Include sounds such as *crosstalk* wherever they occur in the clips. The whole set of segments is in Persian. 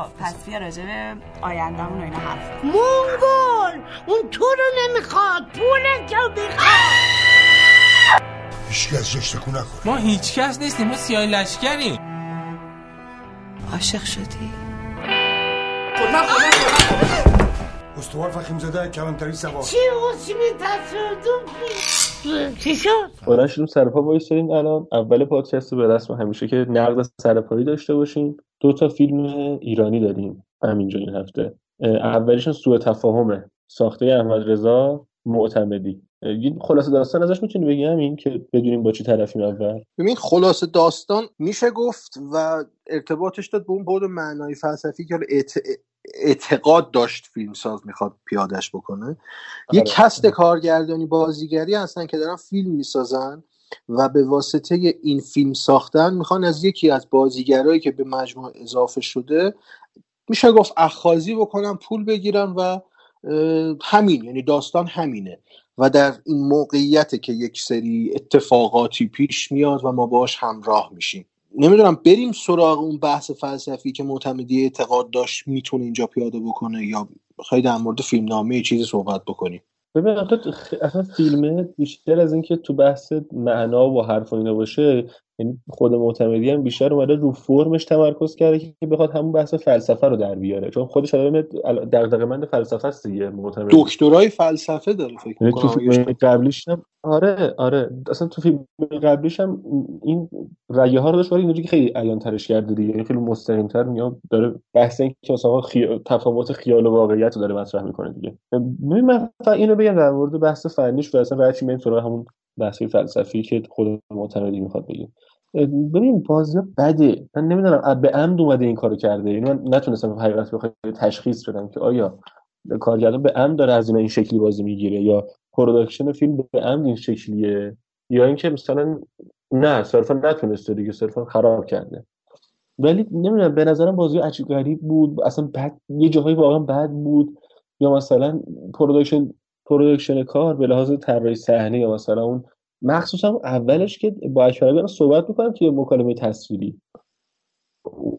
خب پس بیا راجع به آیندهمون و اینا حرف مونگول! اون تو رو نمی‌خواد. پولتو می‌خواد هیچ کس جشت نکن ما هیچ کس نیستیم ما سیاه لشکریم. عاشق شدی. استوار فخیم زده کلانتری سوار. چی اوچی تصادم؟ چی شد؟ بلند شدیم سرپا وایساریم الان اول پادکست به رسم همیشه که نقد سرپایی داشته باشیم دو تا فیلم ایرانی داریم همینجا این هفته. اولیشون سوء تفاهمه. ساخته احمد رضا معتمدی. یه خلاصه داستان ازش می‌تونی بگی همین که بدونیم با چی طرفیم اول؟ ببین خلاصه داستان میشه گفت و ارتباطش داد به اون بود معنای فلسفی که اعت... اعتقاد داشت فیلمساز می‌خواد پیادش بکنه. یه کست کارگردانی بازیگری هستن که دارن فیلم می‌سازن. و به واسطه این فیلم ساختن می‌خوان از یکی از بازیگرایی که به مجموعه اضافه شده میشه گفت اخازی بکنن پول بگیرن و همین یعنی داستان همینه. و در این موقعیت که یک سری اتفاقاتی پیش میاد و ما باش همراه میشیم. نمی‌دونم بریم سراغ اون بحث فلسفی که معتمدی اعتقاد داشت می‌تونه اینجا پیاده بکنه یا خیلی در مورد فیلم نامه چیزی صحبت بکنیم ببین اصلا فیلمه بیشتر از اینکه تو بحث معنا و حرف و اینا باشه یعنی خود معتمدی هم بیشتر اومده رو فرمش تمرکز کرده که بخواد همون بحث فلسفه رو در بیاره. چون خودش آدم دغدغه‌مند فلسفه است دیگه معتمدی. دکترای فلسفه داره فکر یعنی تو فیلم قبلیش هم آره آره. اصلا تو فیلم قبلیش هم این رایه ها رو داشت ولی اینجوری خیلی عیان ترش کرده دیگه. یعنی خیلی مستقیم تر میاد داره بحث این که مثلا خی... تفاوت خیال و واقعیت رو داره مطرح می‌کنه دیگه. ببین من اینو بگم در مورد بحث فنیش و اصلا سراغ همون بحث فلسفی که خود معتمدی می‌خواد بگه. ببین بازی بده. من نمی‌دونم به عمد اومده این کارو کرده. اینو من نتونستم حقیقت بخوام تشخیص بدم که آیا کارگردان به عمد داره از این, شکلی بازی می‌گیره یا production فیلم به عمد این شکلیه یا اینکه مثلا نه صرفا نتونسته دیگه صرفا خراب کرده. ولی نمی‌دونم به نظرم بازی عجیب غریب بود. اصلا بد یه جاهایی واقعا بد بود. یا مثلا production production کار به لحاظ طراحی صحنه یا مثلا اون مخصوصا اولش که با اشکرابیان صحبت می‌کنم توی مکالمه تصویری.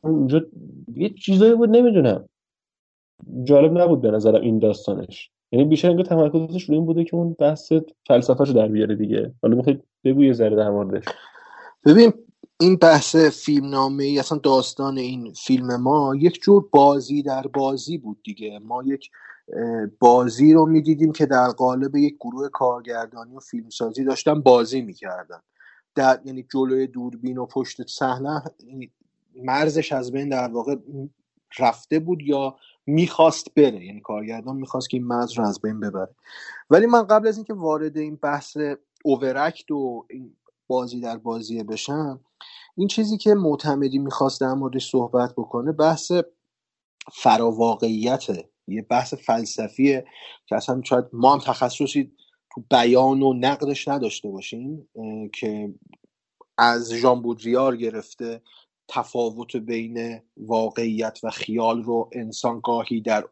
اونجا یه چیزایی بود نمی‌دونم. جالب نبود به نظرم این داستانش. یعنی بیشتر انگار تمرکزش روی این بوده که اون بحث فلسفه رو در بیاره دیگه. حالا می‌خوای بگو یه ذره در موردش. ببین این بحث فیلم نامه اصلا داستان این فیلم ما یک جور بازی در بازی بود دیگه. ما یک بازی رو می‌دیدیم که در قالب یک گروه کارگردانی و فیلمسازی داشتن بازی می‌کردن. در یعنی جلوی دوربین و پشت صحنه مرزش از بین در واقع رفته بود یا می‌خواست بره. یعنی کارگردان می‌خواست که این مرز رو از بین ببره. ولی من قبل از اینکه وارد این بحث اوورکت و این بازی در بازی بشم این چیزی که معتمدی می‌خواست در موردش صحبت بکنه بحث فراواقعیته یه بحث فلسفیه که اصلا شاید ما هم تخصصی تو بیان و نقدش نداشته باشیم که از ژان بودریار گرفته تفاوت بین واقعیت و خیال رو انسان گاهی در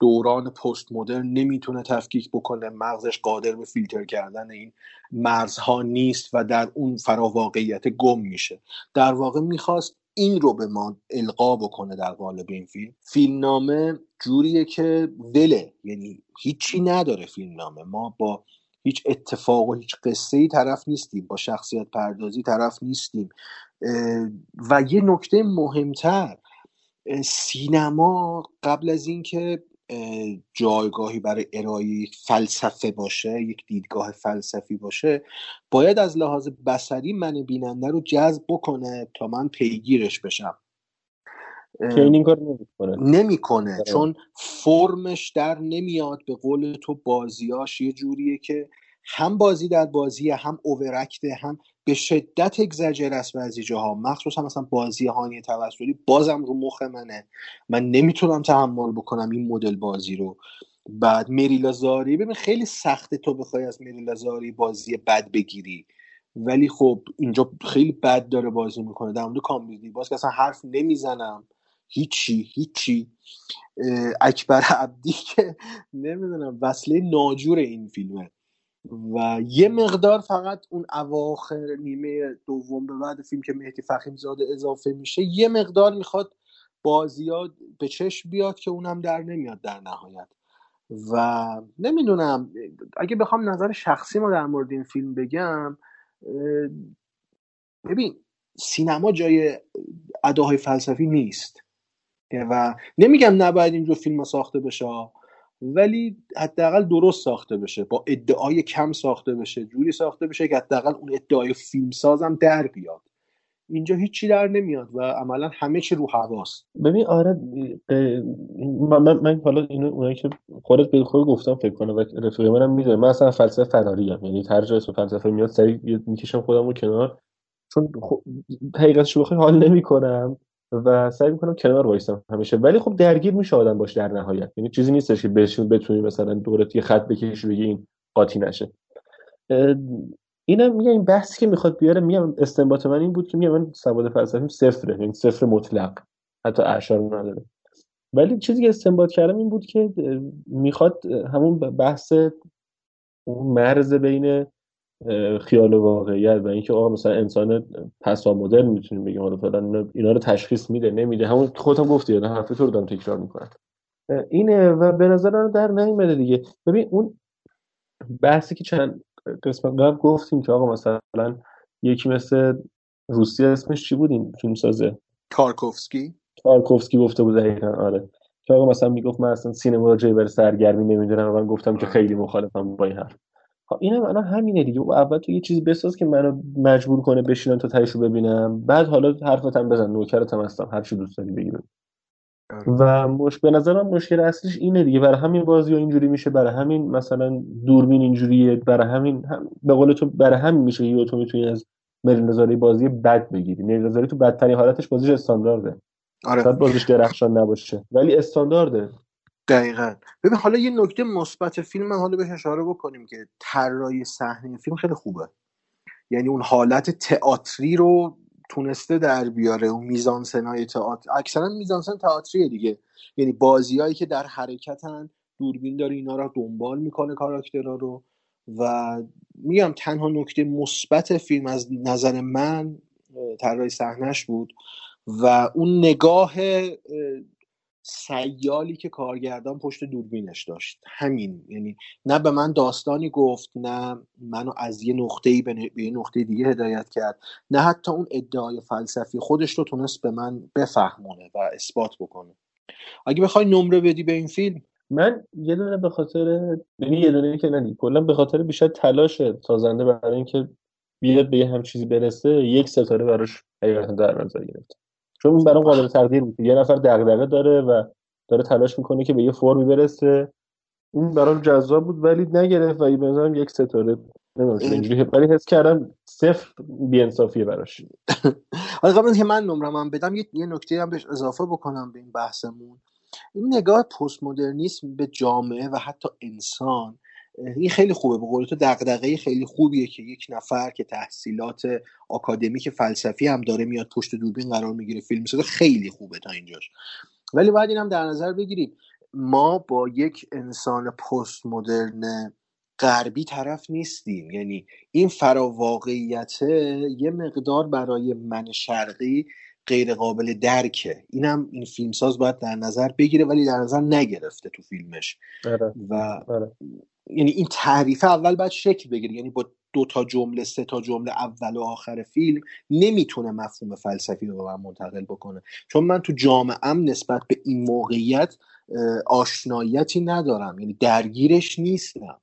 دوران پست مدرن نمی‌تونه تفکیک بکنه مغزش قادر به فیلتر کردن این مرزها نیست و در اون فراواقعیت گم میشه. در واقع می‌خواست این رو به ما القا بکنه در قالب این فیلم. فیلمنامه جوریه که وله یعنی هیچی نداره فیلمنامه. ما با هیچ اتفاق و هیچ قصه ای طرف نیستیم با شخصیت پردازی طرف نیستیم. و یه نکته مهمتر سینما قبل از اینکه جایگاهی برای ارائه یک فلسفه باشه یک دیدگاه فلسفی باشه باید از لحاظ بسری من بیننده رو جذب بکنه تا من پیگیرش بشم. که این کار نمی‌کنه. نمی‌کنه چون فرمش در نمیاد به قول تو بازیاش یه جوریه که هم بازی در بازی هم اوورکته هم به شدت اگزاجر است بعضی جاها. مخصوصا مثلا بازی هانی توسلی بازم رو مخ منه. من نمی‌تونم تحمل بکنم این مدل بازی رو. بعد مریلا زاری ببین خیلی سخته تو بخوای از مریلا زاری بازی بد بگیری. ولی خب اینجا خیلی بد داره بازی می‌کنه. در مورد کامیدی باز که اصلا حرف نمی‌زنم. هیچی هیچی. اکبر عبدی که *laughs* نمی‌دونم وصله ناجور این فیلمه. و یه مقدار فقط اون اواخر نیمه دوم به بعد فیلم که مهدی فخیم زاده اضافه میشه یه مقدار می‌خواد بازی به چشم بیاد که اونم در نمیاد در نهایت. و نمی‌دونم اگه بخوام نظر شخصی ما در مورد این فیلم بگم ببین سینما جای اداهای فلسفی نیست. و نمیگم نباید اینجور فیلم ساخته بشه. ولی حداقل درست ساخته بشه. با ادعای کم ساخته بشه جوری ساخته بشه که حداقل اون ادعای فیلم سازم در بیاد. اینجا هیچی در نمیاد و عملا همه چی رو هواست. ببین آره من, من حالا اینو اونایی که خودت به خود گفتم فکر کنم و رفیق منم می‌دونه من اصلا فلسفه فراری ام یعنی هر جا اسم فلسفه میاد سریع می‌کشم خودم رو کنار. چون حقیقتش بخوای حال نمی‌کنم. و سعی می‌کنم کنار وایسم همیشه. ولی خب درگیر میشه آدم باش در نهایت. یعنی چیزی نیستش که بهشون بتونی مثلا دورت یه خط بکشی بگی این قاطی نشه. اینم میگه این بحثی که می‌خواد بیاره میگم استنباط من این بود که میگم من سواد فلسفیم صفره یعنی صفر مطلق. حتی اعشار نداره. ولی چیزی که استنباط کردم این بود که می‌خواد همون بحث اون مرز بین خیال و واقعیت و اینکه آقا مثلا انسان پسا مدرن می‌تونیم بگیم حالا فعلا اینا رو تشخیص میده نمیده. همون خودم گفتی یادم حرف تو رو دارم تکرار می‌کنم. اینه و به نظر من در نمیده دیگه. ببین اون بحثی که چند قسمت قبل گفتیم که آقا مثلا یکی مثل روسیه اسمش چی بود این فیلم سازه کارکوفسکی کارکوفسکی گفته بود دقیقا آره. که آقا مثلا می‌گفت من اصلا سینما رو جای بر سرگرمی نمی‌دونم و من گفتم که خیلی مخالفم با این حرف. خب اینم الان همینه دیگه. و اول تو یه چیزی بساز که منو مجبور کنه بشینم تا تهش ببینم. بعد حالا حرفتم بزن. نوکرتم هستم. هر چی دوست داری بگی آره. و مش به نظرم مشکل اصلیش اینه دیگه. برای همین بازی ها اینجوری میشه. برای همین مثلا دوربین اینجوریه. برای همین هم... به قول تو برای همین میشه یه تو می‌تونی از مریل بازی بد بگیری. مریل تو بدترین حالتش بازیش استاندارده. آره. بازیش درخشان نباشه. ولی استاندارده. دقیقا. ببین حالا یه نکته مثبت فیلم من حالا بهش اشاره بکنیم که طراحی صحنه فیلم خیلی خوبه. یعنی اون حالت تئاتری رو تونسته در بیاره اون میزان سنای تئاتر. اکثرا میزانسن تئاتریه دیگه. یعنی بازیایی که در حرکتن دوربین داره اینا رو دنبال می‌کنه کاراکترها رو و میگم تنها نکته مثبت فیلم از نظر من طراحی صحنهش بود و اون نگاه سیالی که کارگردان پشت دوربینش داشت. همین. یعنی نه به من داستانی گفت نه منو از یه نقطه به یه نقطه دیگه هدایت کرد. نه حتی اون ادعای فلسفی خودش رو تونست به من بفهمونه و اثبات بکنه. اگه بخوای نمره بدی به این فیلم؟ من یه دونه به خاطر یعنی یه دونه که ندی کلا به خاطر بیشتر تلاش سازنده برای اینکه بیاد به یه هم چیزی برسه یک ستاره براش حقیقتا در نظر گرفت. چون این برام قابل تقدیر بود. یه نفر دغدغه داره و داره تلاش می‌کنه که به یه فرمی برسه. این برام جذاب بود ولی نگرفت و بنظرم یک ستاره اینجوری ولی حس کردم صفر بیانصافیه براش. *laughs* حالا قبل که من نمرم بدم یه, یه نکته هم بهش اضافه بکنم به این بحثمون. این نگاه پست مدرنیسم به جامعه و حتی انسان این خیلی خوبه. به قول تو دغدغه خیلی خوبیه که یک نفر که تحصیلات آکادمیک فلسفی هم داره میاد پشت دوربین قرار می‌گیره فیلم سازه خیلی خوبه تا اینجاش. ولی باید این هم در نظر بگیریم ما با یک انسان پست مدرن غربی طرف نیستیم. یعنی این فراواقعیت یه مقدار برای من شرقی غیر قابل درکه. اینم این فیلمساز باید در نظر بگیره ولی در نظر نگرفته تو فیلمش. آره. و آره. یعنی این تعریف اول باید شکل بگیره. یعنی با دو تا جمله سه تا جمله اول و آخر فیلم نمی‌تونه مفهوم فلسفی رو به من منتقل بکنه. چون من تو جامعه نسبت به این موقعیت آشناییتی ندارم. یعنی درگیرش نیستم.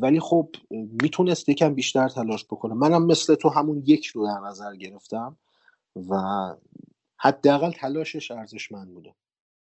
ولی خب می‌تونست یکم بیشتر تلاش بکنه. منم مثل تو همون یک رو در نظر گرفتم و حداقل تلاشش ارزشمند بوده.